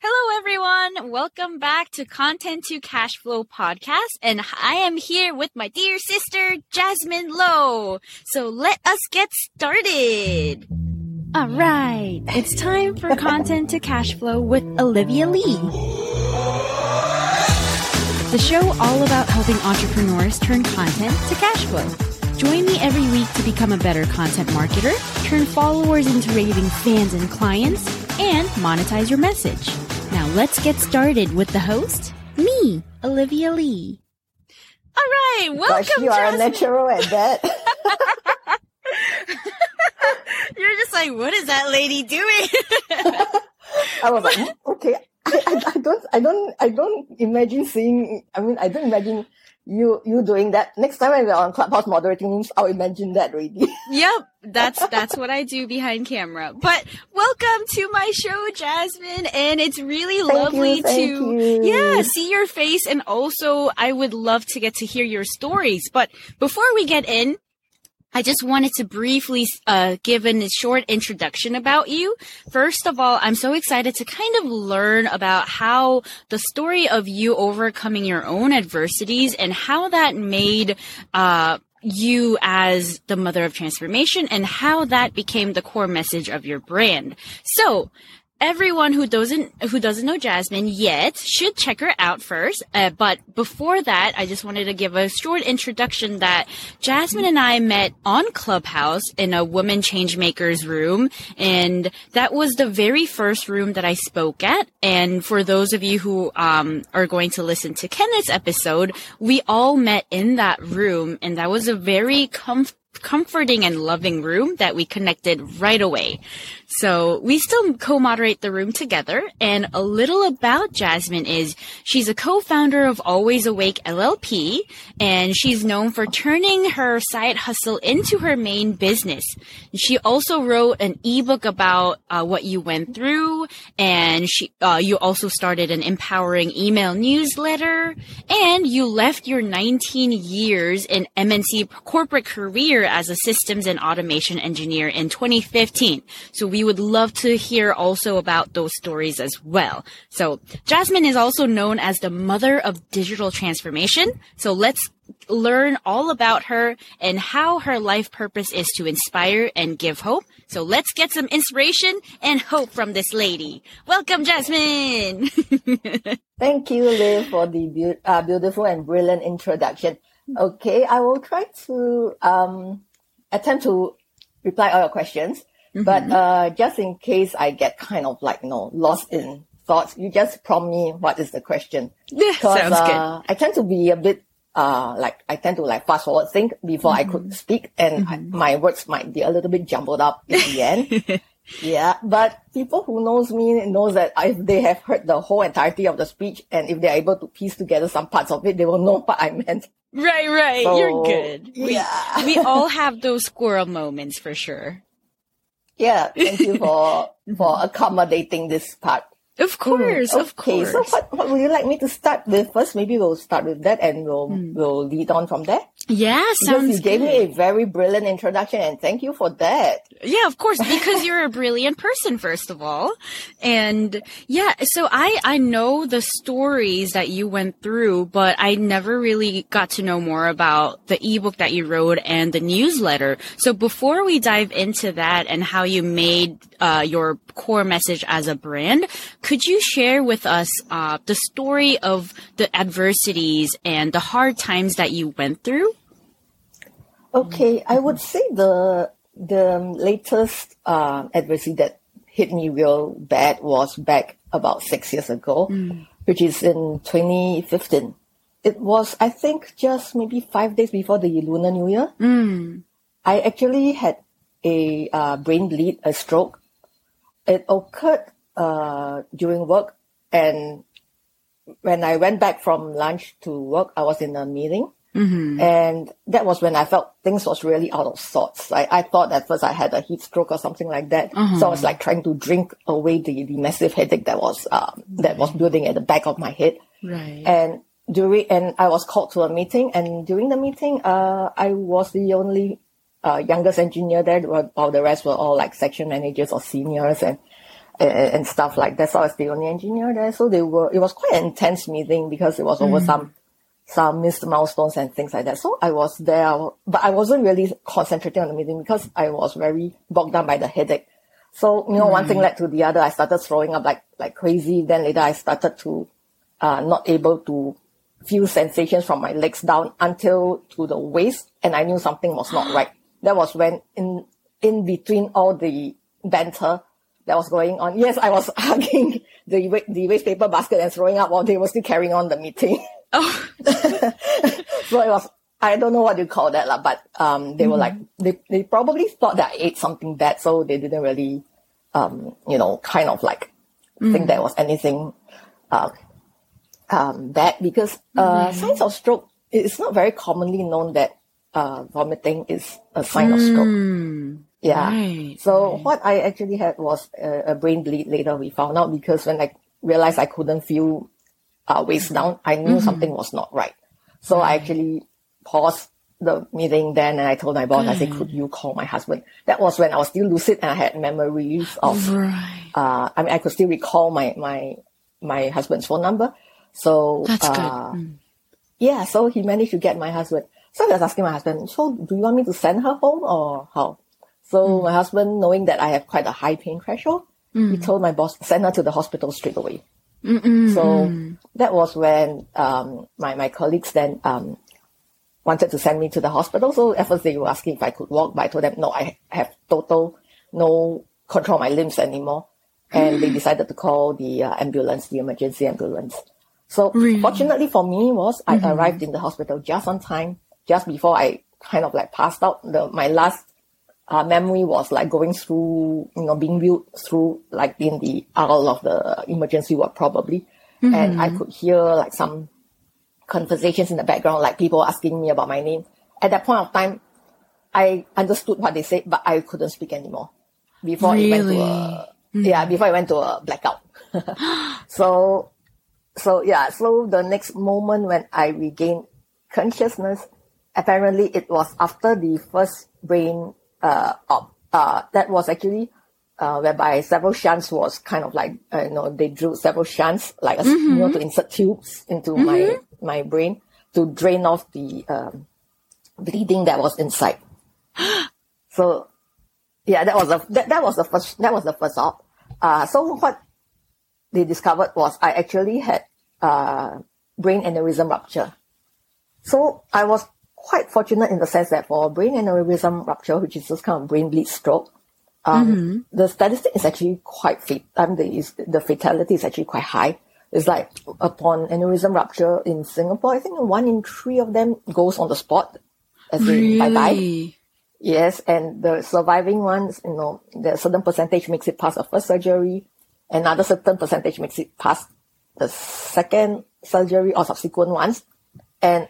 Hello, everyone. Welcome back to Content to Cash Flow podcast. And I am here with my dear sister, Jasmine Lowe. So let us get started. All right. It's time for Content to Cash Flow with Olivia Lee. The show all about helping entrepreneurs turn content to cash flow. Join me every week to become a better content marketer, turn followers into raving fans and clients, and monetize your message. Now let's get started with the host, me, Olivia Lee. All right, welcome. Gosh, you are a natural at that. You're just like, what is that lady doing? I was like, "Hmm, okay. I, I, I don't, I don't, I don't imagine seeing. I mean, I don't imagine you you doing that. Next time when we're on Clubhouse moderating rooms, I'll imagine that already. yep, that's that's what I do behind camera. But welcome to my show, Jasmine, and it's really Thank lovely you, to you. yeah see your face, and also I would love to get to hear your stories. But before we get in. I just wanted to briefly uh, give a short introduction about you. First of all, I'm so excited to kind of learn about how the story of you overcoming your own adversities and how that made uh, you as the mother of transformation and how that became the core message of your brand. So, everyone who doesn't who doesn't know Jasmine yet should check her out first. Uh, but before that, I just wanted to give a short introduction that Jasmine and I met on Clubhouse in a Women Changemakers room, and that was the very first room that I spoke at. And for those of you who um, are going to listen to Kenneth's episode, we all met in that room, and that was a very comfortable comforting and loving room that we connected right away. So we still co-moderate the room together. And a little about Jasmine is she's a co-founder of Always Awake LLP, and she's known for turning her side hustle into her main business. She also wrote an ebook about uh, what you went through, and she uh, you also started an empowering email newsletter, and you left your 19 years in MNC corporate career as a systems and automation engineer in 2015. So we would love to hear also about those stories as well. So Jasmine is also known as the mother of digital transformation. So let's learn all about her and how her life purpose is to inspire and give hope. So let's get some inspiration and hope from this lady. Welcome, Jasmine. Thank you, Liv, for the beau- uh, beautiful and brilliant introduction. Okay, I will try to um, attempt to reply all your questions, but uh, just in case I get kind of like you know lost in thoughts, you just prompt me what is the question. Yeah, sounds good. uh, I tend to be a bit uh like I tend to like fast forward think before I could speak, and I, my words might be a little bit jumbled up in the end. Yeah, but people who knows me knows that if they have heard the whole entirety of the speech and if they're able to piece together some parts of it, they will know what I meant. Right, right. You're So, good. We- yeah. we all have those squirrel moments for sure. Yeah, thank you for for mm-hmm. accommodating this part. Of hmm, course, of okay, course. so what, what would you like me to start with first? Maybe we'll start with that and we'll hmm. we'll lead on from there. Yeah, sounds you gave me a very brilliant introduction and thank you for that. Yeah, of course, because you're a brilliant person, first of all. And yeah, so I, I know the stories that you went through, but I never really got to know more about the ebook that you wrote and the newsletter. So before we dive into that and how you made, uh, your core message as a brand, could you share with us, uh, the story of the adversities and the hard times that you went through? Okay, I would say the the latest uh, adversity that hit me real bad was back about six years ago, which is in 2015. It was, I think, just maybe five days before the Lunar New Year. I actually had a uh, brain bleed, a stroke. It occurred uh, during work, and when I went back from lunch to work, I was in a meeting. And that was when I felt things was really out of sorts. I, I thought at first I had a heat stroke or something like that. So I was like trying to drink away the, the massive headache that was um, that was building at the back of my head. Right. And during and I was called to a meeting, and during the meeting, uh, I was the only uh, youngest engineer there. While the rest were all like section managers or seniors, and and, and stuff like that. So I was the only engineer there. So they were, it was quite an intense meeting because it was over some, some missed milestones and things like that. So I was there, but I wasn't really concentrating on the meeting because I was very bogged down by the headache. So, you know, one thing led to the other. I started throwing up like, like crazy. Then later I started to, uh, not able to feel sensations from my legs down until to the waist. And I knew something was not right. That was when in, in between all the banter that was going on. Yes, I was hugging the, the waste paper basket and throwing up while they were still carrying on the meeting. Oh, so it was I don't know what you call that, lah, but um they were like they, they probably thought that I ate something bad, so they didn't really um, you know, kind of like think there was anything um um bad because uh signs of stroke it's not very commonly known that uh vomiting is a sign of stroke. Yeah. Right, So what I actually had was a, a brain bleed later we found out because when I realized I couldn't feel uh, waist down, I knew something was not right. So I actually paused the meeting then and I told my boss, I said, could you call my husband? That was when I was still lucid and I had memories of, right. uh, I mean, I could still recall my, my, my husband's phone number. So, That's good. uh, yeah, so he managed to get my husband. So I was asking my husband, so do you want me to send her home or how? So my husband, knowing that I have quite a high pain threshold, he told my boss, send her to the hospital straight away. So that was when um, my, my colleagues then um, wanted to send me to the hospital. So at first they were asking if I could walk, but I told them, no, I have total no control of my limbs anymore. And they decided to call the uh, ambulance, the emergency ambulance. So Really? fortunately for me was I arrived in the hospital just on time, just before I kind of like passed out. The, my last uh, memory was like going through, you know, being wheeled through like in the aisle of the emergency ward probably. And I could hear like some conversations in the background, like people asking me about my name. At that point of time, I understood what they said, but I couldn't speak anymore before it went to a, yeah, before I went to a blackout. so, so yeah, so the next moment when I regained consciousness, apparently it was after the first brain, uh, op, uh, that was actually, uh, whereby several shunts was kind of like, uh, you know, they drew several shunts, like, a, you know, to insert tubes into my, my brain to drain off the, um, bleeding that was inside. so, yeah, that was the, that, that was the first, that was the first op. Uh, so what they discovered was I actually had, uh, brain aneurysm rupture. So I was quite fortunate in the sense that for brain aneurysm rupture, which is this kind of brain bleed stroke, um, the statistic is actually quite fit. Um, the, the fatality is actually quite high. It's like upon aneurysm rupture in Singapore, I think one in three of them goes on the spot. As in bye bye. Yes, and the surviving ones, you know, the certain percentage makes it past the first surgery, another certain percentage makes it past the second surgery or subsequent ones. And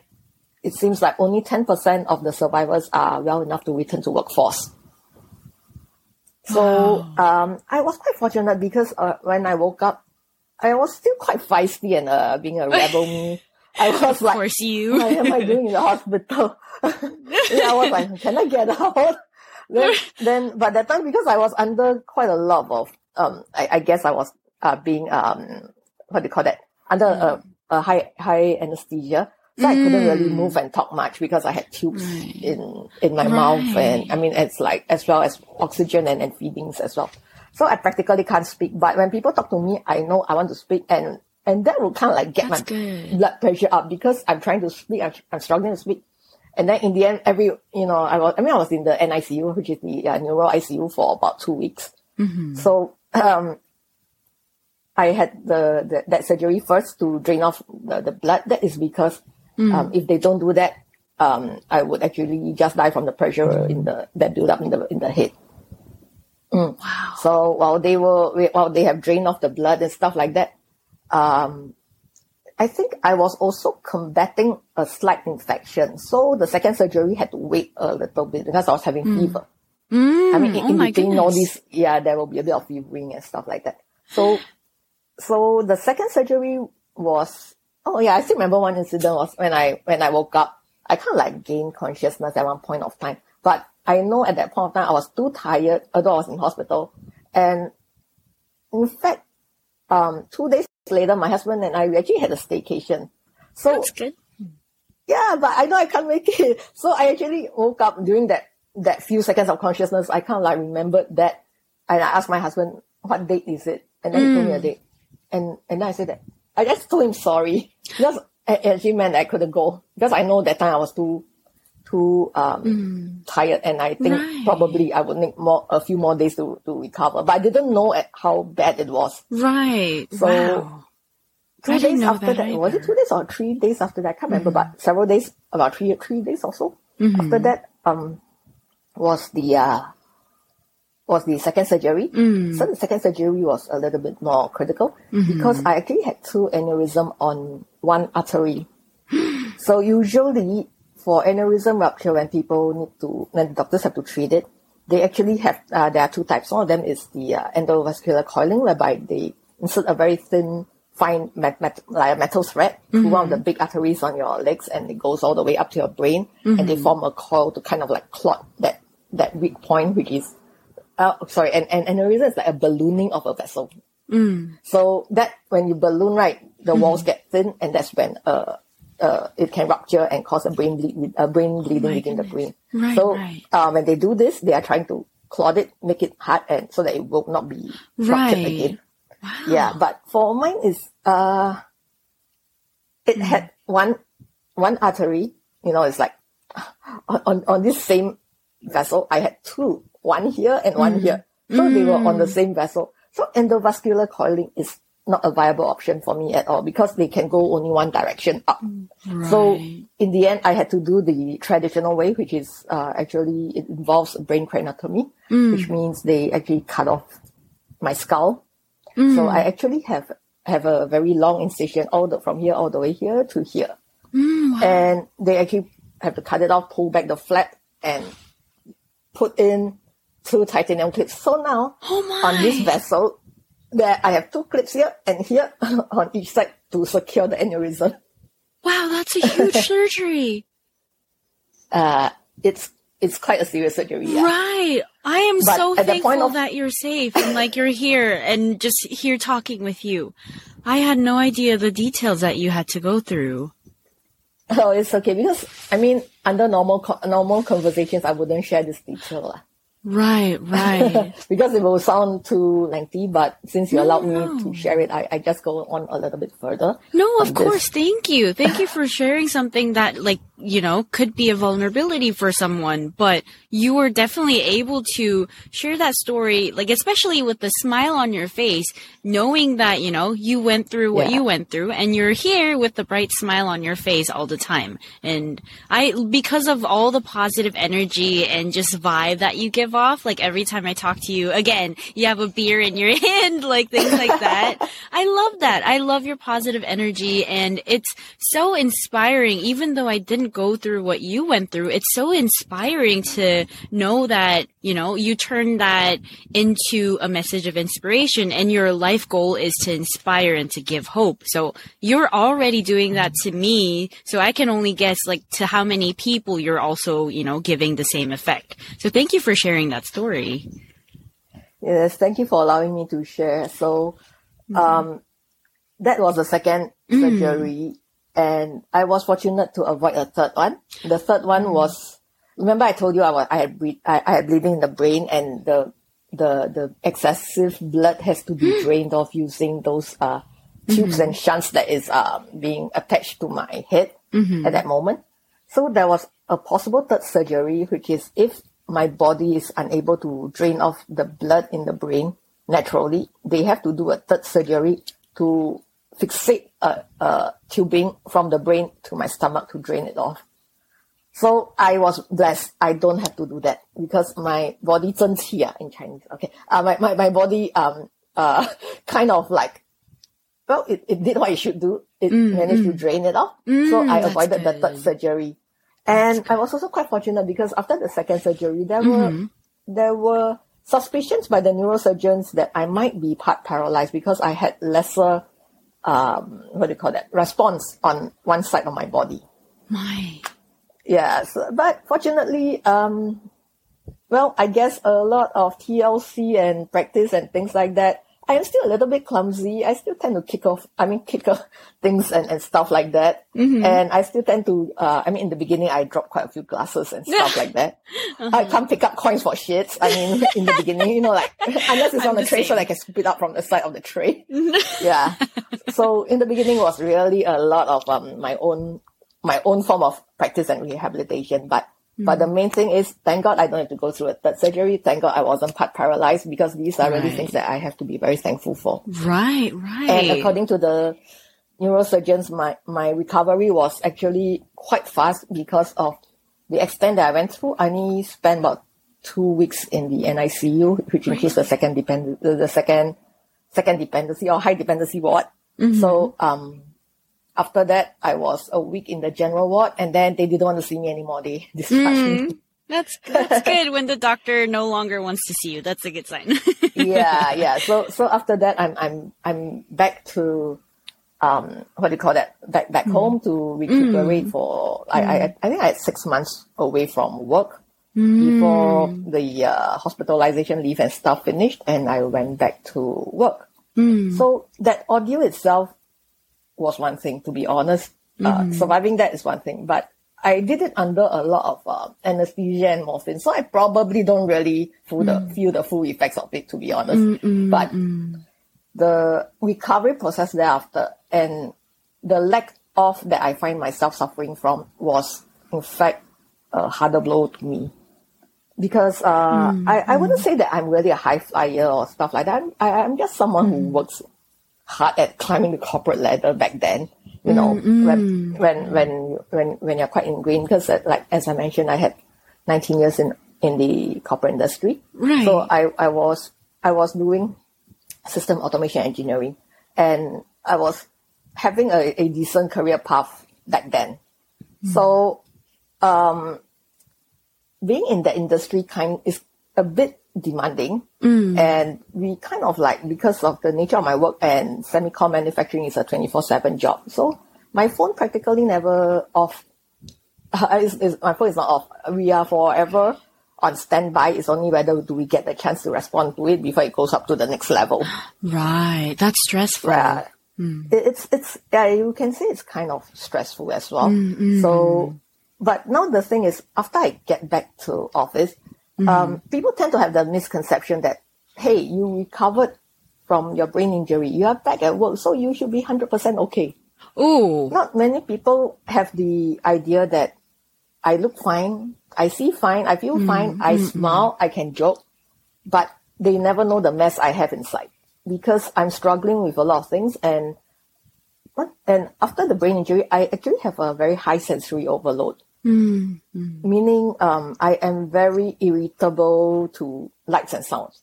it seems like only 10% of the survivors are well enough to return to workforce. So um, I was quite fortunate because uh, when I woke up, I was still quite feisty and uh, being a rebel me. I was Of like, course, you. what am I doing in the hospital? yeah, I was like, can I get out? Then, then, but that time because I was under quite a lot of, um, I, I guess I was uh, being, um, what do you call that? Under a, a high high anesthesia, so I couldn't really move and talk much because I had tubes in in my mouth, and I mean it's like as well as oxygen and, and feedings as well. So I practically can't speak, but when people talk to me, I know I want to speak, and and that will kind of like get That's my good. blood pressure up because I'm trying to speak, I'm, I'm struggling to speak. And then in the end, every, you know, I was, I mean, I was in the NICU, which is the uh, neuro ICU for about two weeks. So, um, I had the, the, that surgery first to drain off the, the blood. That is because, um, if they don't do that, um, I would actually just die from the pressure in the, that build up in the, in the head. Wow. So while they were, while they have drained off the blood and stuff like that, um, I think I was also combating a slight infection. So the second surgery had to wait a little bit because I was having fever. Mm, I mean, in, oh in between all these, yeah, there will be a bit of fevering and stuff like that. So, so the second surgery was, oh yeah, I still remember one incident was when I, when I woke up, I kind of like gained consciousness at one point of time, but I know at that point of time I was too tired, although I was in hospital and in fact, um, two days later, my husband and I we actually had a staycation. So That's good. yeah, but I know I can't make it. So I actually woke up during that that few seconds of consciousness. I kind of like remembered that, and I asked my husband, "What date is it?" And then he told me a date, and and then I said that I just told him sorry because it actually meant I couldn't go because I know that time I was too too um tired, and I think Right. probably I would need more a few more days to to recover. But I didn't know at how bad it was. Right. So- wow. Two days after that that, was it two days or three days after that? I can't remember, but several days, about three three days or so. Mm-hmm. After that, um, was the uh, was the second surgery. Mm. So the second surgery was a little bit more critical Mm-hmm. because I actually had two aneurysm on one artery. so usually for aneurysm rupture, when people need to, when doctors have to treat it, they actually have uh, there are two types. One of them is the uh, endovascular coiling, whereby they insert a very thin, fine met- met- like a metal thread through one of the big arteries on your legs, and it goes all the way up to your brain, and they form a coil to kind of like clot that that weak point, which is uh, sorry, and, and aneurysm is like a ballooning of a vessel. So that when you balloon, right, the walls get thin, and that's when uh, uh, it can rupture and cause a brain bleed, a brain bleeding within the brain. Right, so right. Uh, when they do this, they are trying to clot it, make it hard, and so that it will not be ruptured Right. again. Yeah, but for mine is uh, it had one one artery. You know, it's like on, on this same vessel. I had two, one here and one mm. here. So they were on the mm. same vessel. So endovascular coiling is not a viable option for me at all because they can go only one direction up. Mm. So in the end, I had to do the traditional way, which is uh, actually it involves brain craniotomy, which means they actually cut off my skull. So I actually have have a very long incision all the from here all the way here to here, and they actually have to cut it off, pull back the flap, and put in two titanium clips. So now Oh on this vessel, there I have two clips here and here on each side to secure the aneurysm. Wow, that's a huge surgery. Uh, it's it's quite a serious surgery. Yeah. Right. I am But so at the point thankful of- that you're safe and like you're here and just here talking with you. I had no idea the details that you had to go through. Oh, it's okay because I mean, under normal co- normal conversations, I wouldn't share this detail lah. Right, right. because it will sound too lengthy. But since you allowed me to share it, I, I just go on a little bit further. No, of this. course. Thank you. Thank you for sharing something that, like, you know, could be a vulnerability for someone, but you were definitely able to share that story, like, especially with the smile on your face, knowing that, you know, you went through what Yeah. you went through and you're here with the bright smile on your face all the time. And I, because of all the positive energy and just vibe that you give off, like every time I talk to you, again, you have a beer in your hand, like things like that. I love that. I love your positive energy and it's so inspiring. Even though I didn't go through what you went through, it's so inspiring to know that, you know, you turn that into a message of inspiration and your life goal is to inspire and to give hope. So you're already doing that to me. So I can only guess like to how many people you're also, you know, giving the same effect. So thank you for sharing that story. Yes, thank you for allowing me to share. So, mm-hmm. um, that was the second mm. surgery, and I was fortunate to avoid a third one. The third one mm. was, remember I told you I was I had ble- I, I had bleeding in the brain, and the the the excessive blood has to be hmm. drained off using those uh tubes mm-hmm. and shunts that is um being attached to my head mm-hmm. at that moment. So there was a possible third surgery, which is if my body is unable to drain off the blood in the brain naturally, they have to do a third surgery to fixate a, a tubing from the brain to my stomach to drain it off. So I was blessed. I don't have to do that because my body 真气 ah, in Chinese. Okay. Uh, my, my, my body um uh kind of like well it, it did what it should do. It managed to drain it off. so I avoided the third surgery. And I was also quite fortunate because after the second surgery there were there were suspicions by the neurosurgeons that I might be part paralyzed because I had lesser um what do you call that response on one side of my body. My. Yes, but fortunately, um, well, I guess a lot of TLC and practice and things like that, I am still a little bit clumsy. I still tend to kick off, I mean, kick off things and, and stuff like that. Mm-hmm. And I still tend to, uh, I mean, in the beginning, I dropped quite a few glasses and stuff like that. Uh-huh. I can't pick up coins for shit. I mean, in the beginning, you know, like, unless it's I'm on the the tray so I can scoop it up from the side of the tray. yeah. So in the beginning was really a lot of, um, my own, my own form of practice and rehabilitation. But, but the Mm. main thing is, thank God I don't have to go through a third surgery. Thank God I wasn't part paralyzed because these are really things that I have to be very thankful for. Right, right. And according to the neurosurgeons, my, my recovery was actually quite fast because of the extent that I went through. I only spent about two weeks in the NICU, which includes the second depend the, the second second dependency or high dependency ward. So um after that I was a week in the general ward and then they didn't want to see me anymore. They discharged me. Mm, that's that's good when the doctor no longer wants to see you. That's a good sign. yeah, yeah. So so after that, I'm I'm I'm back to um what do you call that? Back back mm. home to recuperate mm. for I, I I think I had six months away from work before the uh, hospitalization leave and stuff finished, and I went back to work. So that ordeal itself was one thing, to be honest. Uh, mm-hmm. surviving that is one thing, but I did it under a lot of uh, anesthesia and morphine, so I probably don't really feel the mm. feel the full effects of it, to be honest. Mm, mm, but the recovery process thereafter and the lack of that I find myself suffering from was, in fact, a harder blow to me. Because uh, I, I wouldn't say that I'm really a high flyer or stuff like that. I'm, I, I'm just someone who works hard at climbing the corporate ladder back then. You know, when, when when when when you're quite ingrained, because uh, like as I mentioned, I had 19 years in in the corporate industry. Right. So I I was I was doing system automation engineering, and I was having a, a decent career path back then. So, um, being in the industry kind is a bit demanding, mm. and we kind of like because of the nature of my work and semicon manufacturing is a twenty four seven job. So my phone practically never off. is, is, my phone is not off. We are forever on standby. It's only whether do we get the chance to respond to it before it goes up to the next level. right. That's stressful. Yeah. Hmm. It- It's it's yeah, you can say it's kind of stressful as well. Mm, mm, so, but now the thing is, after I get back to office, um, mm-hmm. people tend to have the misconception that hey, you recovered from your brain injury, you are back at work, so you should be hundred percent okay. Ooh. Not many people have the idea that I look fine, I see fine, I feel mm-hmm. fine, I mm-hmm. smile, I can joke, but they never know the mess I have inside because I'm struggling with a lot of things and what- and after the brain injury, I actually have a very high sensory overload. Meaning, um, I am very irritable to lights and sounds.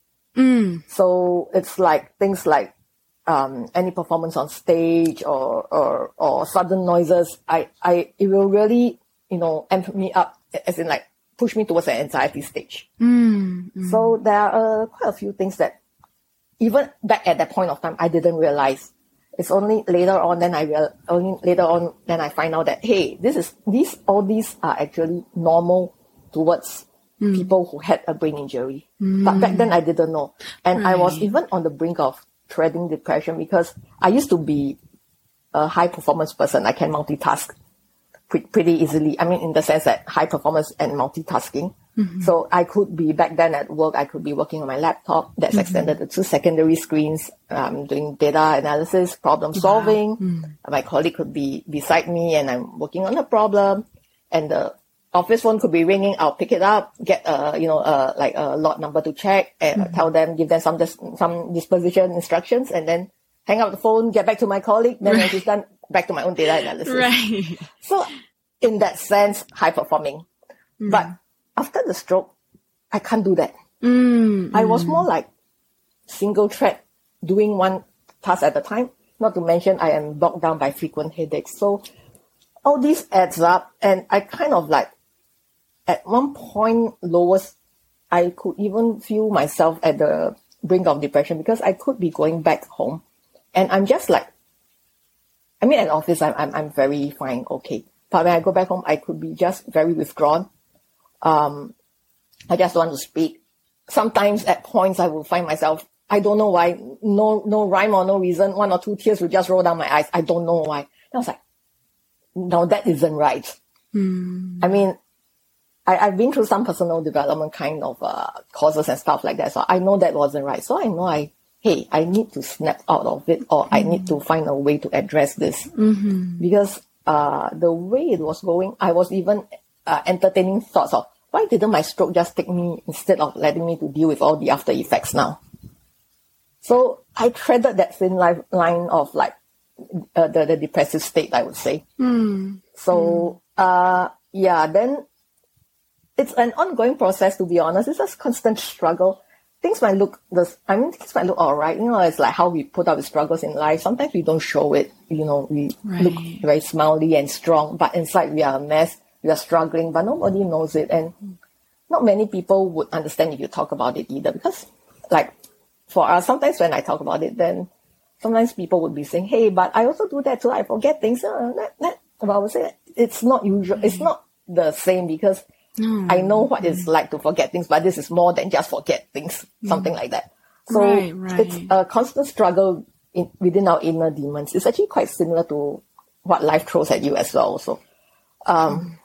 So it's like things like um, any performance on stage or, or or sudden noises. I, I it will really you know amp me up, as in like push me towards an anxiety stage. So there are uh, quite a few things that even back at that point of time I didn't realize. It's only later on then I will only later on then I find out that hey this is these all these are actually normal towards hmm. people who had a brain injury. But back hmm. then I didn't know. And I was even on the brink of treading depression because I used to be a high performance person. I can multitask pre- pretty easily. I mean, in the sense that high performance and multitasking. So I could be back then at work. I could be working on my laptop that's extended to two secondary screens, um, doing data analysis, problem solving. My colleague could be beside me, and I'm working on a problem. And the office phone could be ringing. I'll pick it up, get a you know uh like a lot number to check, and tell them, give them some dis- some disposition instructions, and then hang up the phone, get back to my colleague. Then when she's done, back to my own data analysis. Right. So, in that sense, high performing. But after the stroke, I can't do that. Mm. I was more like single track, doing one task at a time. Not to mention, I am bogged down by frequent headaches. So, all this adds up, and I kind of like, at one point, lowest, I could even feel myself at the brink of depression because I could be going back home, and I'm just like I mean, at office, I'm, I'm, I'm very fine, okay. But when I go back home, I could be just very withdrawn. Um, I just want to speak. Sometimes at points, I will find myself I don't know why. No, no rhyme or no reason. One or two tears will just roll down my eyes. I don't know why. And I was like, no, that isn't right. Mm. I mean, I, I've been through some personal development kind of uh, courses and stuff like that. So I know that wasn't right. So I know I, hey, I need to snap out of it or I need to find a way to address this. Mm-hmm. Because uh, the way it was going, I was even uh, entertaining thoughts of, why didn't my stroke just take me instead of letting me to deal with all the after effects now? So I treaded that thin line of like uh, the, the depressive state, I would say. Mm. So, uh, yeah, then it's an ongoing process, to be honest. It's a constant struggle. Things might look, this, I mean, things might look all right. You know, it's like how we put up with struggles in life. Sometimes we don't show it. You know, we Right. look very smiley and strong, but inside we are a mess. We are struggling, but nobody knows it. And not many people would understand if you talk about it either because, like, for us, sometimes when I talk about it, then sometimes people would be saying, "Hey, but I also do that too. I forget things." Uh, that, that, but I would say it's not usual. It's not the same because No. I know what it's like to forget things, but this is more than just forget things. Something like that. So Right, right. it's a constant struggle in, within our inner demons. It's actually quite similar to what life throws at you as well. Also, um,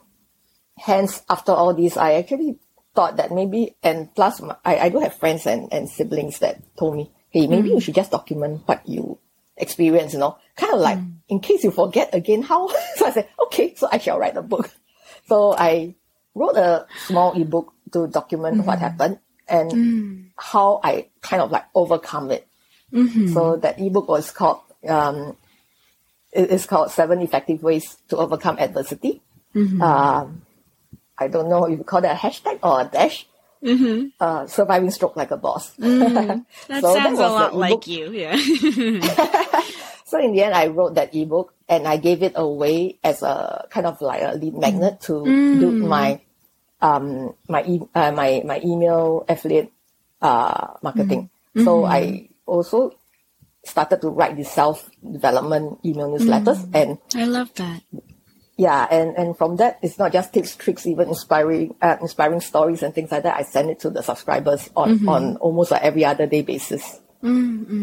hence after all this, I actually thought that maybe, and plus I, I do have friends and, and siblings that told me, hey, maybe mm. you should just document what you experience, you know, kind of like mm. in case you forget again, how? so I said, okay, so I shall write a book. So I wrote a small ebook to document what mm-hmm. happened and mm. how I kind of like overcome it. Mm-hmm. So that ebook was called, um, it is called Seven Effective Ways to Overcome Adversity. Mm-hmm. Um, I don't know if you call that a hashtag or a dash. Mm-hmm. Uh, surviving stroke like a boss. That So sounds a was the lot like you. Yeah. So in the end, I wrote that ebook and I gave it away as a kind of like a lead magnet to do my um my e- uh, my my email affiliate uh marketing. So I also started to write the self development email newsletters and I love that. Yeah and and from that it's not just tips tricks even inspiring uh, inspiring stories and things like that. I send it to the subscribers on on almost like every other day basis.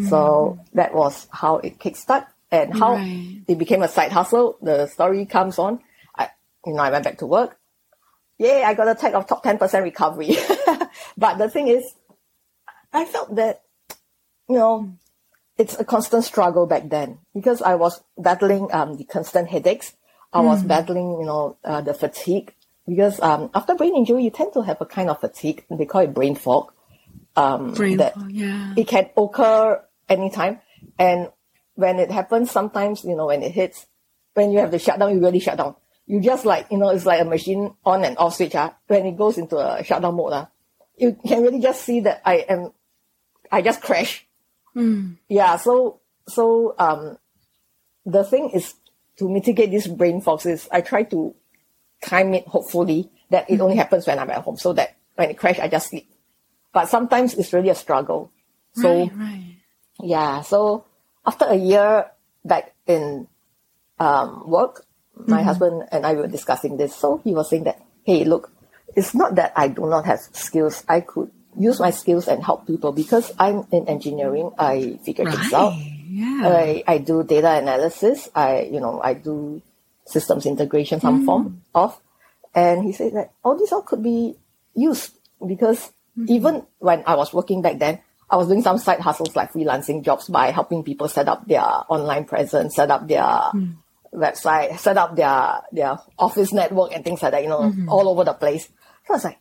So that was how it kickstart and how Right. it became a side hustle. The story comes on. I you know i went back to work. Yay i got a tag of top 10% recovery. But the thing is i felt that you know it's a constant struggle back then because I was battling um, the constant headaches. I was battling, you know, uh, the fatigue because um, after brain injury, you tend to have a kind of fatigue. They call it brain fog. Um, Brain that fog, yeah. it can occur anytime, and when it happens, sometimes you know when it hits, when you have to shut down, you really shut down. You just like you know, it's like a machine on and off switch. Ah, when it goes into a shutdown mode, ah, you can really just see that I am, I just crash yeah so so um the thing is to mitigate these brain fogs is i try to time it hopefully that it only happens when i'm at home so that when it crash i just sleep. But sometimes it's really a struggle. So right, right. yeah so after a year back in um, work my husband and i were discussing this. So he was saying that hey look it's not that i do not have skills. I could use my skills and help people because i'm in engineering. I figure things out. Right. Yeah. I, I do data analysis. I, you know, I do systems integration, some form mm. of. And he said that all these all could be used because mm-hmm. even when I was working back then, I was doing some side hustles like freelancing jobs by helping people set up their online presence, set up their mm. website, set up their, their office network and things like that, you know, mm-hmm. all over the place. So I was like,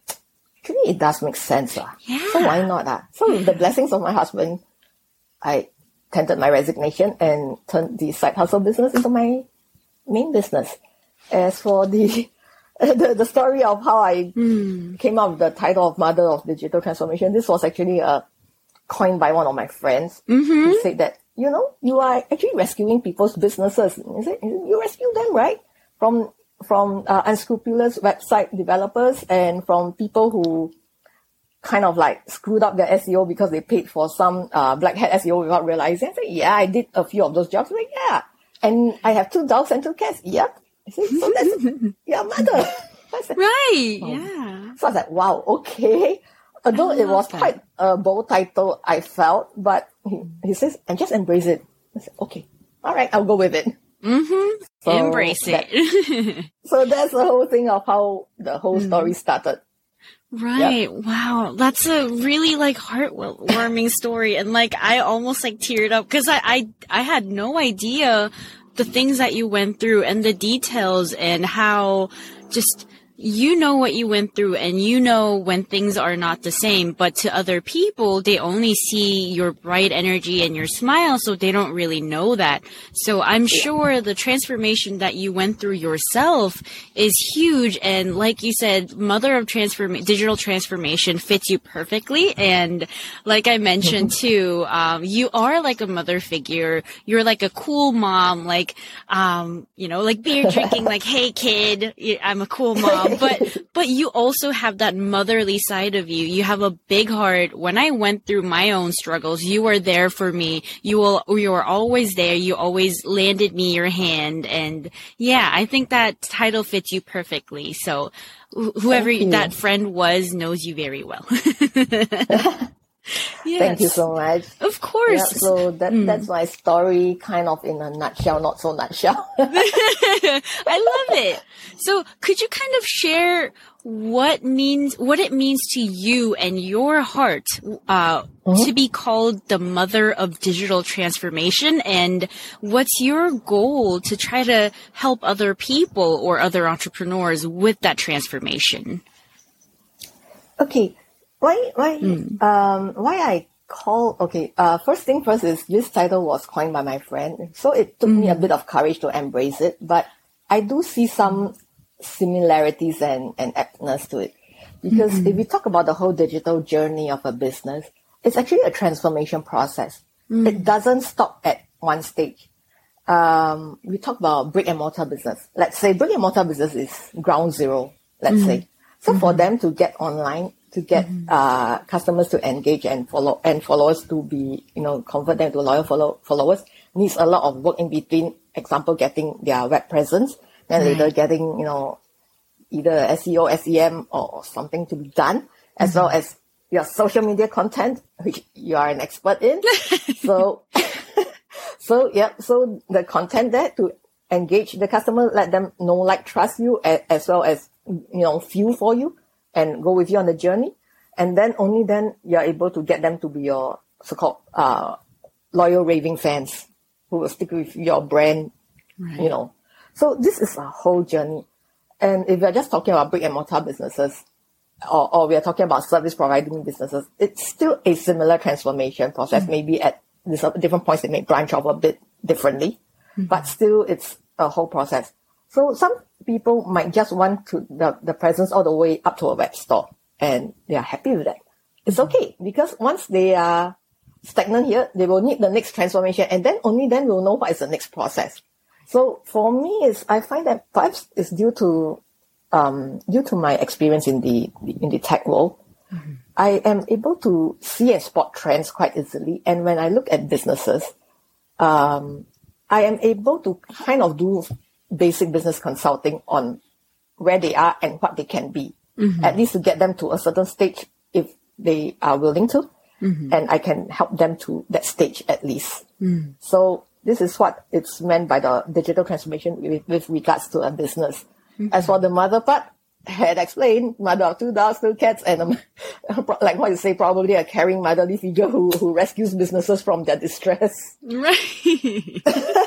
actually it does make sense. lah. So why not? ah? So with the blessings of my husband, I tendered my resignation and turned the side hustle business into my main business. As for the the, the story of how I came up with the title of Mother of Digital Transformation, this was actually uh, coined by one of my friends. He said that, you know, you are actually rescuing people's businesses. He said, you rescue them, right? From from uh, unscrupulous website developers and from people who kind of like screwed up their SEO because they paid for some uh, black hat SEO without realizing. I said, yeah, I did a few of those jobs. Like, yeah. And I have two dogs and two cats. Yep. I said, so that's your mother. Said, Right. Yeah. so I was like, wow, okay. although it was that. quite a bold title, I felt, but he, he says, and just embrace it. I said, okay, all right, I'll go with it. Mm-hmm. So embrace that, it. so that's the whole thing of how the whole story started. Right. Yep. Wow. That's a really like heartwarming story. And like, I almost like teared up because I, I, I had no idea the things that you went through and the details and how just you know what you went through and you know when things are not the same, but to other people, they only see your bright energy and your smile, so they don't really know that. So I'm sure the transformation that you went through yourself is huge. And like you said, mother of transform, digital transformation fits you perfectly. And like I mentioned mm-hmm. too, um, you are like a mother figure. You're like a cool mom, like, um, you know, like beer drinking, like, hey kid, I'm a cool mom but but you also have that motherly side of you. You have a big heart. When I went through my own struggles, you were there for me. You will you were always there. You always landed me your hand and yeah, I think that title fits you perfectly. So whoever that friend was knows you very well. Yes. Thank you so much. Of course. Yeah, so that mm. that's my story, kind of in a nutshell, not so nutshell. I love it. So, could you kind of share what means what it means to you and your heart uh, mm-hmm. to be called the mother of digital transformation, and what's your goal to try to help other people or other entrepreneurs with that transformation? Okay. Why why mm. um why I call okay uh first thing first is this title was coined by my friend so it took mm. me a hmm. bit of courage to embrace it but I do see some similarities and, and aptness to it because mm-hmm. if we talk about the whole digital journey of a business it's actually a transformation process mm. it doesn't stop at one stage um, we talk about brick and mortar business let's say brick and mortar business is ground zero let's mm. say so for mm-hmm. them to get online to get mm-hmm. uh, customers to engage and follow and followers to be you know convert them to loyal follow, followers needs a lot of work in between. Example, getting their web presence, then right. later getting you know either SEO, SEM, or something to be done, as mm-hmm. well as your social media content, which you are an expert in. so, so yeah, so the content there to engage the customer, let them know, like, trust you, as, as well as you know, feel for you and go with you on the journey. And then only then you're able to get them to be your so-called uh, loyal raving fans who will stick with your brand, right. you know. So this is a whole journey. And if we're just talking about brick and mortar businesses, or, or we are talking about service providing businesses, it's still a similar transformation process. Mm-hmm. Maybe at different points it may branch off a bit differently, mm-hmm. but still it's a whole process. So some people might just want to the, the presence all the way up to a web store and they are happy with that. It's okay because once they are stagnant here, they will need the next transformation and then only then we'll know what is the next process. So for me is I find that perhaps it's due to um, due to my experience in the in the tech world. Mm-hmm. I am able to see and spot trends quite easily. And when I look at businesses, um, I am able to kind of do basic business consulting on where they are and what they can be, mm-hmm. at least to get them to a certain stage if they are willing to. Mm-hmm. And I can help them to that stage at least. Mm. So this is what it's meant by the digital transformation with, with regards to a business. Mm-hmm. As for the mother part, had explained, mother of two dogs, two cats, and um, like what you say, probably a caring motherly figure who, who rescues businesses from their distress. Right.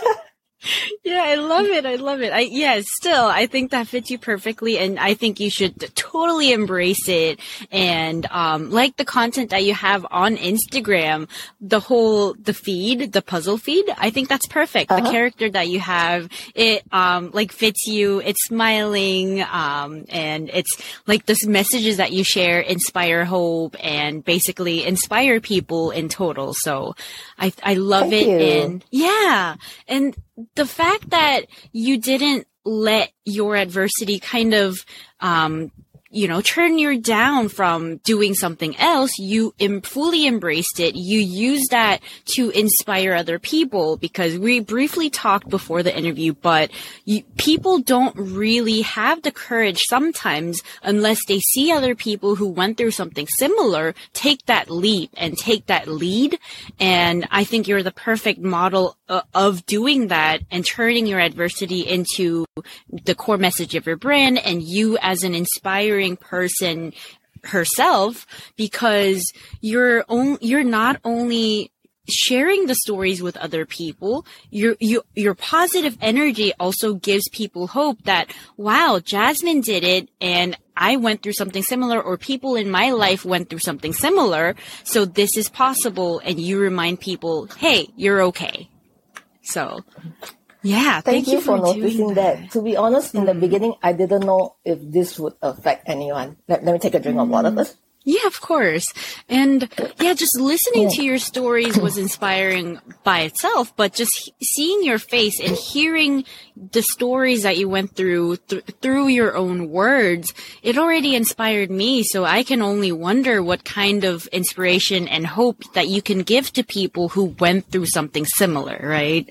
yeah, I love it. I love it. I yeah, still I think that fits you perfectly and I think you should totally embrace it and um like the content that you have on Instagram, the whole the feed, the puzzle feed, I think that's perfect. Uh-huh. The character that you have, it um like fits you, it's smiling um and it's like the messages that you share inspire hope and basically inspire people in total. So I I love Thank it you. and yeah. And the fact that you didn't let your adversity kind of um, you know, turn you down from doing something else. You Im- fully embraced it. You use that to inspire other people because we briefly talked before the interview, but you, people don't really have the courage sometimes unless they see other people who went through something similar take that leap and take that lead. And I think you're the perfect model uh, of doing that and turning your adversity into the core message of your brand and you as an inspiring person herself because you're on, you're not only sharing the stories with other people your you, your positive energy also gives people hope that wow jasmine did it and i went through something similar or people in my life went through something similar. So this is possible and you remind people hey you're okay. So yeah, thank, thank you, you, for, noticing that. that. To be honest, in mm. the beginning, I didn't know if this would affect anyone. Let, let me take a drink mm. of water first. Yeah, of course. And yeah, just listening to your stories was inspiring by itself, but just seeing your face and hearing the stories that you went through th- through your own words, it already inspired me. So I can only wonder what kind of inspiration and hope that you can give to people who went through something similar, right?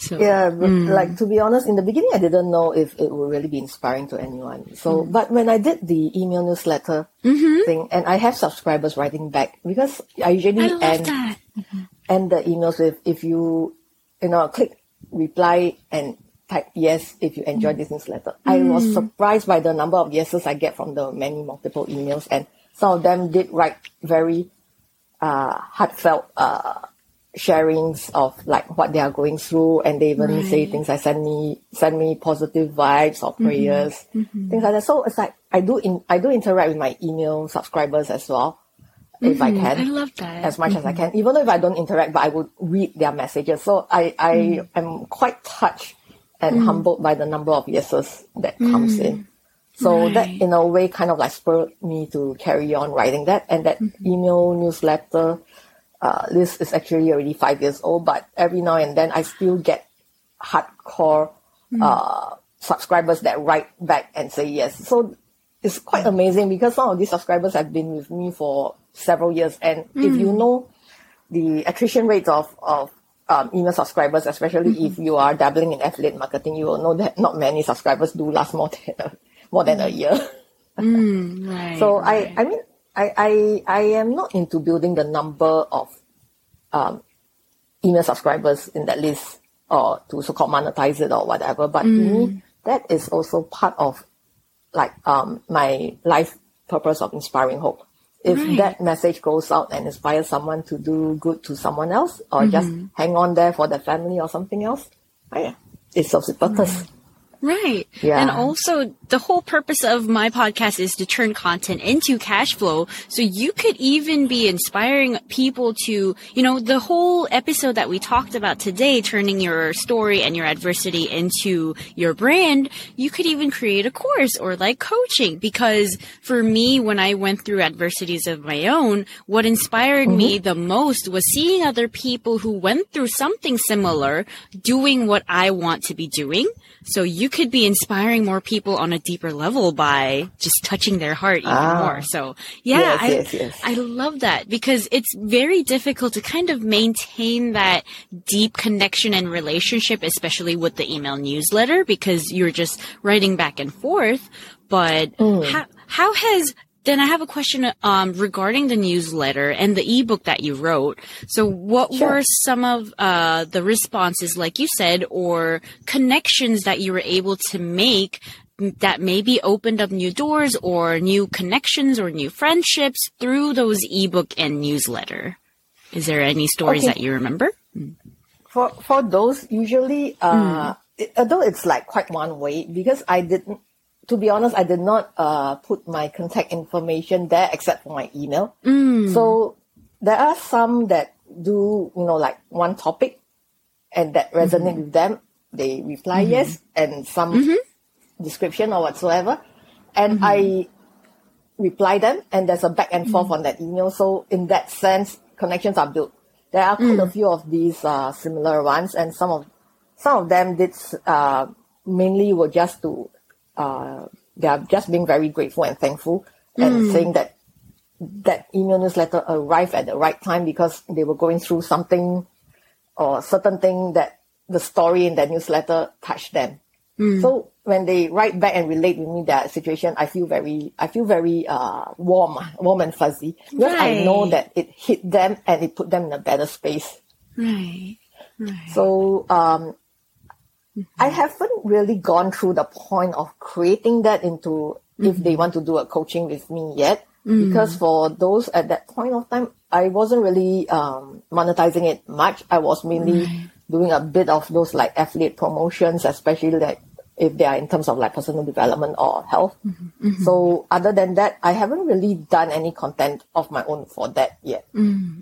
So, yeah, mm. like to be honest, in the beginning, I didn't know if it would really be inspiring to anyone. So, mm. but when I did the email newsletter mm-hmm. thing, and I have subscribers writing back because I usually I end mm-hmm. end the emails with if you you know click reply and type yes if you enjoy mm. this newsletter. I was mm. surprised by the number of yeses I get from the many multiple emails, and some of them did write very uh, heartfelt. Uh, sharings of like what they are going through and they even right. say things like send me send me positive vibes or mm-hmm. prayers mm-hmm. things like that so it's like i do in i do interact with my email subscribers as well mm-hmm. if i mm-hmm. can i love that as much as i mm-hmm. can even though if i don't interact but i would read their messages so i i mm. am quite touched and mm. humbled by the number of yeses that comes in mm. so right. that in a way kind of like spurred me to carry on writing that and that email newsletter uh, list is actually already five years old, but every now and then I still get hardcore mm. uh, subscribers that write back and say yes. So it's quite amazing because some of these subscribers have been with me for several years. And mm. if you hmm. know the attrition rates of, of um, email subscribers, especially mm-hmm. if you are dabbling in affiliate marketing, you will know that not many subscribers do last more than a, more than a year. mm, right, so right. I, I mean, I, I, I am not into building the number of um, email subscribers in that list or to so-called monetize it or whatever. But mm. to me, mm. that is also part of like um, my life purpose of inspiring hope. If right. that message goes out and inspires someone to do good to someone else or mm-hmm. just hang on there for their family or something else, yeah, it serves its purpose. Mm. Right. Yeah. And also the whole purpose of my podcast is to turn content into cash flow. So you could even be inspiring people to, you know, the whole episode that we talked about today, turning your story and your adversity into your brand, you could even create a course or like coaching because for me, when I went through adversities of my own, what inspired mm-hmm. me the most was seeing other people who went through something similar doing what I want to be doing. So you could be inspiring more people on a deeper level by just touching their heart even ah. more. So yeah, yes, I, yes, yes. I love that because it's very difficult to kind of maintain that deep connection and relationship, especially with the email newsletter because you're just writing back and forth. But mm. how, how has then I have a question um, regarding the newsletter and the ebook that you wrote. So, what sure. were some of uh, the responses, like you said, or connections that you were able to make that maybe opened up new doors or new connections or new friendships through those ebook and newsletter? Is there any stories okay. that you remember? For for those, usually, uh, mm. it, although it's like quite one way, because I didn't to be honest, I did not uh, put my contact information there except for my email. Mm. So there are some that do, you know, like one topic and that resonate mm-hmm. with them. They reply mm-hmm. yes and some mm-hmm. description or whatsoever. And mm-hmm. I reply them and there's a back and forth mm-hmm. on that email. So in that sense, connections are built. There are quite a mm. few of these uh, similar ones and some of some of them did uh, mainly were just to uh, they are just being very grateful and thankful and saying that that email newsletter arrived at the right time because they were going through something or certain thing that the story in that newsletter touched them. So when they write back and relate with me that situation, I feel very, I feel very uh, warm, warm and fuzzy because I know that it hit them and it put them in a better space. Right. Right. So um, I haven't really gone through the point of creating that into if they want to do a coaching with me yet. Because for those at that point of time, I wasn't really um, monetizing it much. I was mainly doing a bit of those like affiliate promotions, especially like if they are in terms of like personal development or health. So other than that, I haven't really done any content of my own for that yet.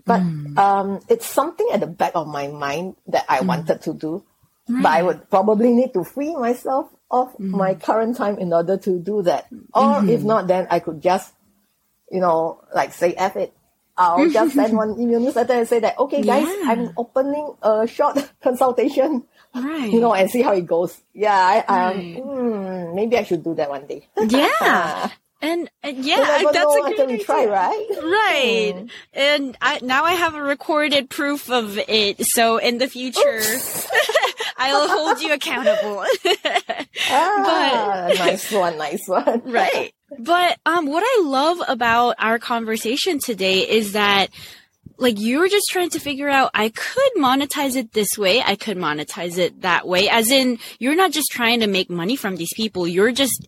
But um, it's something at the back of my mind that I wanted to do. But I would probably need to free myself of my current time in order to do that. Or if not, then I could just, you know, like say F it. I'll just send one email newsletter and say that, okay, guys, Yeah. I'm opening a short consultation, Right. you know, and see how it goes. Yeah, I, um, Right. hmm, maybe I should do that one day. Yeah. And, and yeah, that's know a great we try, idea. right? Right. And I, now I have a recorded proof of it. So in the future, I'll hold you accountable. Ah, nice one, nice one. right. But um what I love about our conversation today is that like you were just trying to figure out I could monetize it this way, I could monetize it that way. As in you're not just trying to make money from these people, you're just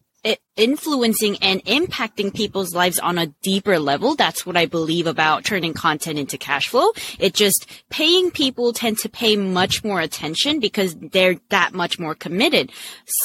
influencing and impacting people's lives on a deeper level. That's what I believe about turning content into cash flow. It just paying people tend to pay much more attention because they're that much more committed.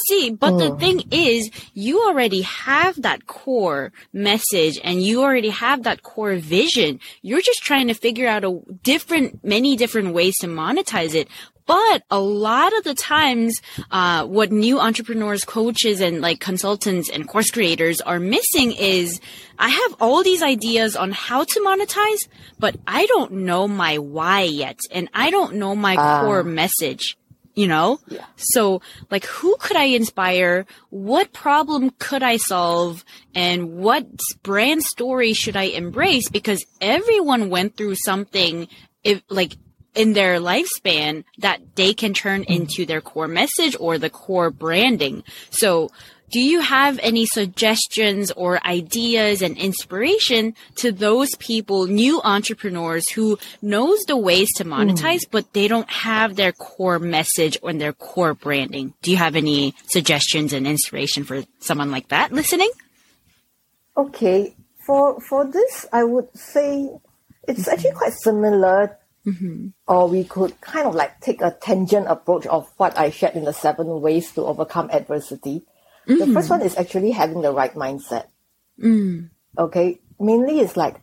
See, but the oh. thing is, you already have that core message and you already have that core vision. You're just trying to figure out a different, many different ways to monetize it. But a lot of the times, uh, what new entrepreneurs, coaches, and like consultants and course creators are missing is I have all these ideas on how to monetize, but I don't know my why yet. And I don't know my core message, you know? Yeah. So, like, who could I inspire? What problem could I solve? And what brand story should I embrace? Because everyone went through something, if, like, in their lifespan that they can turn hmm. into their core message or the core branding. So, do you have any suggestions or ideas and inspiration to those people, new entrepreneurs who knows the ways to hmm. monetize, but they don't have their core message or their core branding? Do you have any suggestions and inspiration for someone like that listening? Okay, for for this, I would say it's actually quite similar, Mm-hmm. or we could kind of like take a tangent approach of what I shared in the seven ways to overcome adversity. The mm-hmm. first one is actually having the right mindset. Mm. Okay, mainly it's like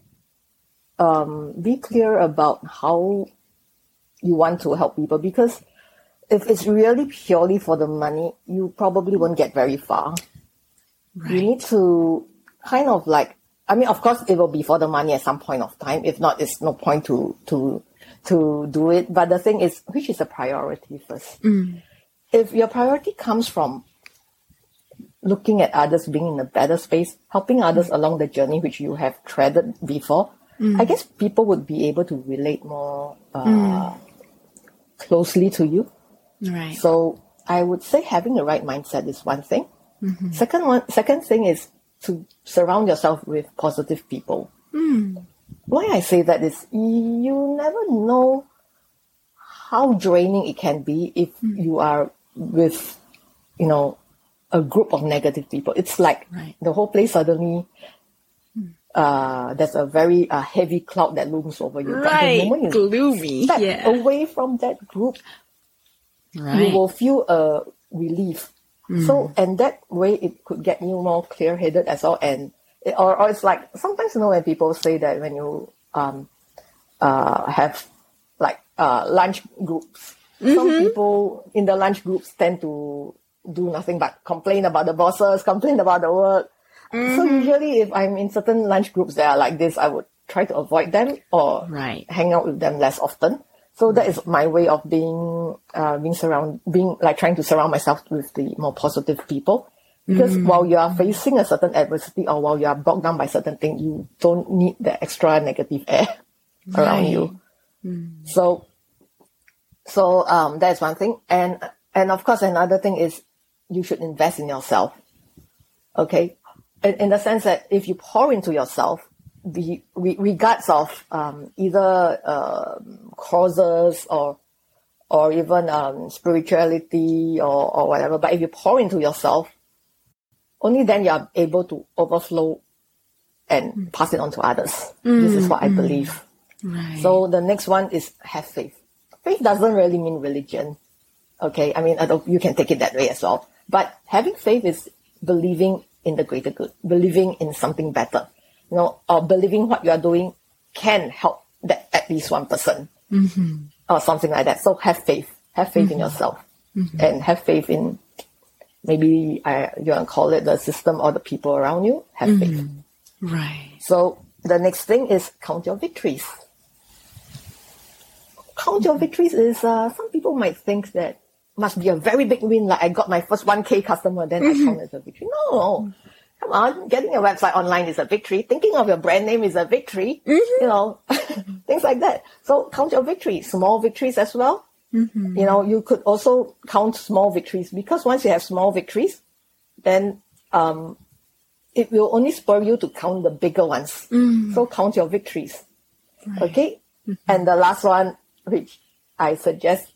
um, be clear about how you want to help people. Because if it's really purely for the money, you probably won't get very far. You need to kind of like I mean, of course, it will be for the money at some point of time. If not, it's no point to to to do it. But the thing is, which is a priority first? Mm. If your priority comes from looking at others being in a better space, helping others mm. along the journey which you have treaded before, mm. I guess people would be able to relate more uh, closely to you. Right. So I would say having the right mindset is one thing. Mm-hmm. Second one, second thing is to surround yourself with positive people. Why I say that is you never know how draining it can be if you are with, you know, a group of negative people. It's like Right. the whole place suddenly. Uh, there's a very uh, heavy cloud that looms over you. But the Right. moment you Gloomy. step Yeah. away from that group, Right. you will feel a relief. So, and that way it could get you more clear headed as well. And, it, or, or it's like sometimes, you know, when people say that when you um, uh, have like uh, lunch groups, some people in the lunch groups tend to do nothing but complain about the bosses, complain about the work. So, usually, if I'm in certain lunch groups that are like this, I would try to avoid them or Right. hang out with them less often. So that is my way of being, uh, being surround, being like trying to surround myself with the more positive people. Because while you are facing a certain adversity or while you are bogged down by certain thing, you don't need the extra negative air around you. So, so um, that's one thing, and and of course another thing is you should invest in yourself. Okay, in, in the sense that if you pour into yourself, the re- regards of um, either um causes or or even um, spirituality or, or whatever. But if you pour into yourself, only then you are able to overflow and mm. pass it on to others. Mm. This is what I mm. believe. Right. So the next one is have faith. Faith doesn't really mean religion. Okay, I mean, I don't, you can take it that way as well. But having faith is believing in the greater good, believing in something better, you know, or believing what you are doing can help that at least one person mm-hmm. or something like that. So have faith, have faith in mm-hmm. yourself, mm-hmm. and have faith in maybe I, you want to call it the system or the people around you. Have mm-hmm. faith. right. So the next thing is count your victories. Count your mm-hmm. victories is uh, some people might think that must be a very big win, like I got my first 1K customer, then I count as a victory. No, come on, getting a website online is a victory. Thinking of your brand name is a victory. Mm-hmm. You know, things like that. So count your victories, small victories as well. Mm-hmm. You know, you could also count small victories because once you have small victories, then um, it will only spur you to count the bigger ones. Mm. So count your victories. Okay. Mm-hmm. And the last one, which I suggested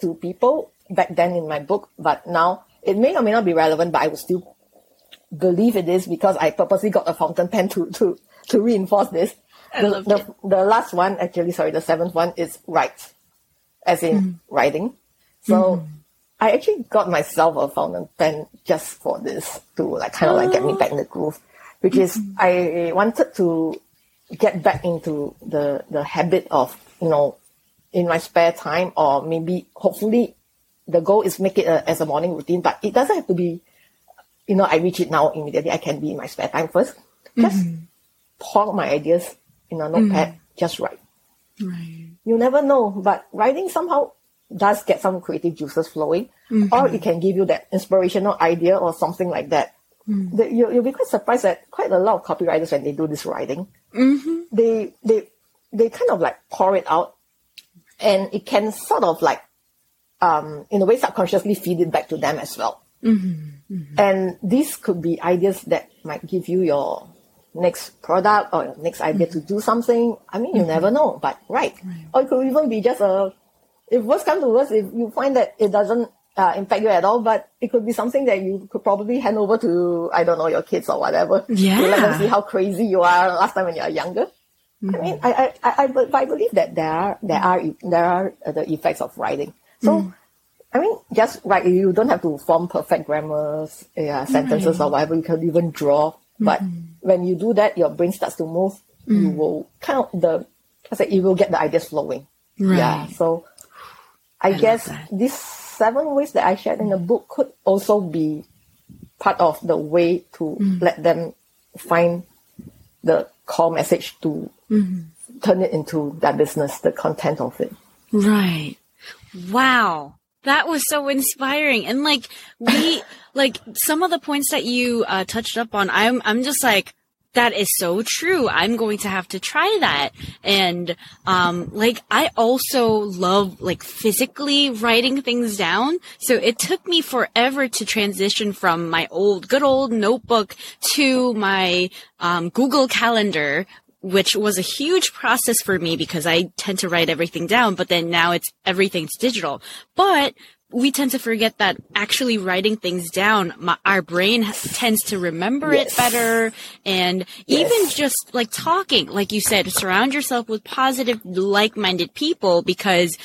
to people back then in my book, but now it may or may not be relevant, but I would still believe it is because I purposely got a fountain pen to, to, to reinforce this. I the, loved the, it. the last one, actually, sorry, the seventh one is write, as in mm. writing. So mm-hmm. I actually got myself a fountain pen just for this to like kind of like get me back in the groove, which is mm-hmm. I wanted to get back into the the habit of you know in my spare time or maybe hopefully the goal is make it a, as a morning routine, but it doesn't have to be you know I reach it now immediately. I can be in my spare time first, just mm-hmm. pour my ideas in a notepad, mm. just write. Right. You never know, but writing somehow does get some creative juices flowing, or mm-hmm. it can give you that inspirational idea or something like that. Mm. The- you, you'll be quite surprised that quite a lot of copywriters when they do this writing, mm-hmm. they they they kind of like pour it out, and it can sort of like, um, in a way, subconsciously feed it back to them as well. Mm-hmm. And these could be ideas that might give you your next product or next idea to do something. I mean, you mm-hmm. never know, but right. Or it could even be just a, if worst comes to worst, if you find that it doesn't uh, impact you at all, but it could be something that you could probably hand over to, I don't know, your kids or whatever. To let them see how crazy you are last time when you are younger. I mean, mm-hmm. I, I, I, I, but I believe that there are, there are, there are the effects of writing. So, mm. I mean, just write. You don't have to form perfect grammars, yeah, sentences or whatever. You can even draw. But mm-hmm. when you do that, your brain starts to move. You mm. will kind of the, I say, you will get the ideas flowing. Yeah. So, I, love guess these seven ways that I shared in the book could also be part of the way to mm. let them find the core message to mm-hmm. turn it into their business, the content of it. Right. Wow. That was so inspiring. And like we, like some of the points that you uh, touched up on, I'm, I'm just like, that is so true. I'm going to have to try that. And, um, like I also love like physically writing things down. So it took me forever to transition from my old, good old notebook to my, um, Google calendar, which was a huge process for me because I tend to write everything down, but then now it's everything's digital. But we tend to forget that actually writing things down, my, our brain tends to remember Yes. it better. And even just like talking, like you said, surround yourself with positive, like-minded people because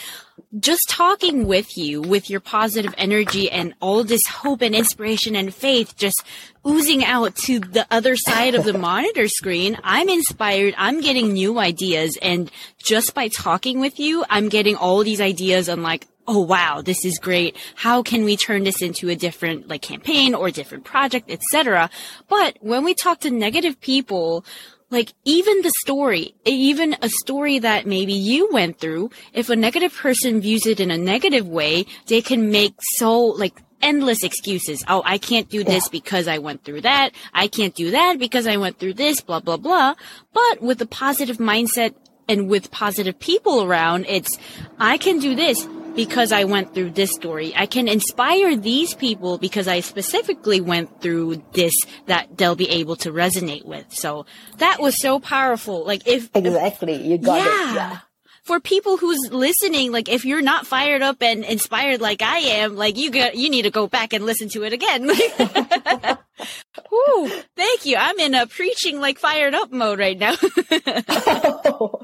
just talking with you, with your positive energy and all this hope and inspiration and faith just oozing out to the other side of the monitor screen, I'm inspired. I'm getting new ideas. And just by talking with you, I'm getting all these ideas on like, oh wow, this is great. How can we turn this into a different like campaign or different project, etc. But when we talk to negative people, like even the story, even a story that maybe you went through, if a negative person views it in a negative way, they can make so like endless excuses. Oh, I can't do this because I went through that. I can't do that because I went through this, blah, blah, blah. But with a positive mindset and with positive people around, it's, I can do this because I went through this story. I can inspire these people because I specifically went through this that they'll be able to resonate with. So that was so powerful. Like if, Exactly. You got yeah. it. Yeah. For people who's listening, like if you're not fired up and inspired like I am, like you got, you need to go back and listen to it again. Whew, thank you. I'm in a preaching like fired up mode right now.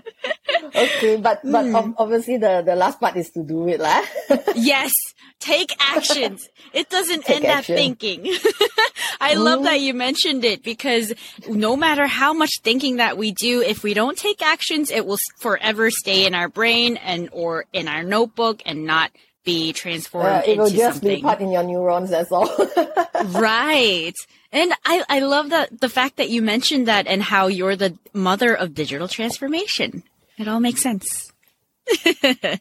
okay, but but ob- obviously the the last part is to do it, lah. yes. Take actions. It doesn't Take end at thinking. I love that you mentioned it because no matter how much thinking that we do, if we don't take actions, it will forever stay in our brain and or in our notebook and not be transformed Uh, it will into just something. be part in your neurons. That's all. right. And I, I love that the fact that you mentioned that and how you're the mother of digital transformation. It all makes sense.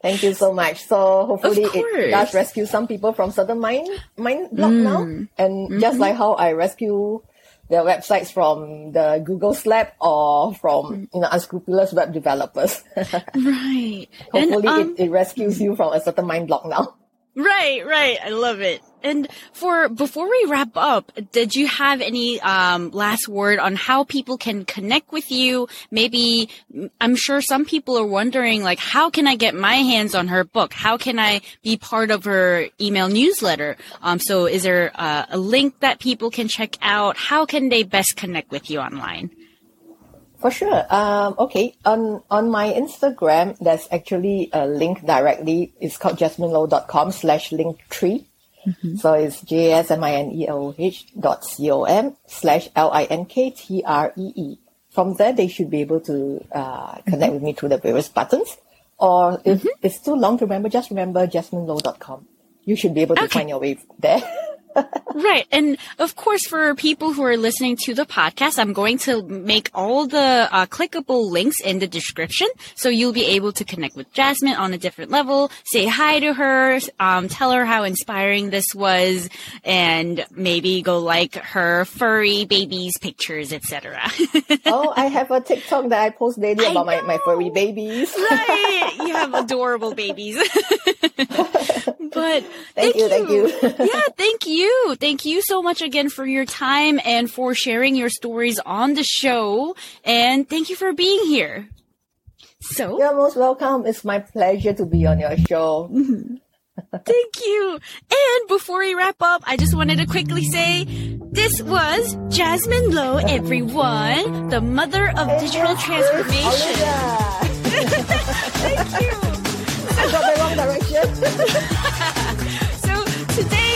Thank you so much. So hopefully it does rescue some people from certain mind mind block now, Mm. and Mm-hmm. just like how I rescue their websites from the Google slap or Mm. from you know unscrupulous web developers. Right. and hopefully um, it, it rescues you from a certain mind block now. Right, right. I love it. And for before we wrap up, did you have any um, last word on how people can connect with you? Maybe I'm sure some people are wondering, like, how can I get my hands on her book? How can I be part of her email newsletter? Um, so, is there uh, a link that people can check out? How can they best connect with you online? For sure. Um, okay. On on my Instagram, there's actually a link directly. It's called jasminelow.com slash link tree. Mm-hmm. So it's J S M I N E L H dot C O M slash L I N K T R E E. From there, they should be able to uh, connect mm-hmm. with me through the various buttons. Or if mm-hmm. it's too long to remember, just remember jasminelow.com. You should be able to Okay. find your way there. Right. And of course, for people who are listening to the podcast, I'm going to make all the uh, clickable links in the description. So you'll be able to connect with Jasmine on a different level, say hi to her, um, tell her how inspiring this was, and maybe go like her furry babies pictures, etc. oh, I have a TikTok that I post daily about my, my furry babies. right. You have adorable babies. but Thank you, thank you. yeah, thank you. Thank you so much again for your time and for sharing your stories on the show. And thank you for being here. So, You're most welcome. It's my pleasure to be on your show. Mm-hmm. thank you. And before we wrap up, I just wanted to quickly say this was Jasmine Low, everyone, the mother of digital transformation. Thank you. I got the wrong direction. So today,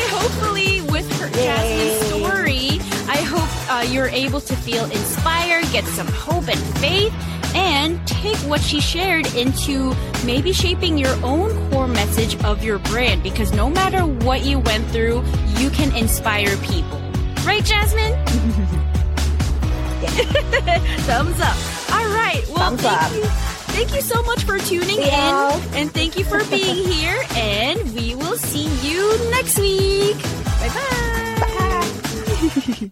Jasmine's story, I hope uh, you're able to feel inspired, get some hope and faith, and take what she shared into maybe shaping your own core message of your brand. Because no matter what you went through, you can inspire people. Right, Jasmine? Thumbs up. All right. Well, Thumbs up. you. Thank you so much for tuning Yeah. in, and thank you for being here. And we will see you next week. Bye bye. Bye.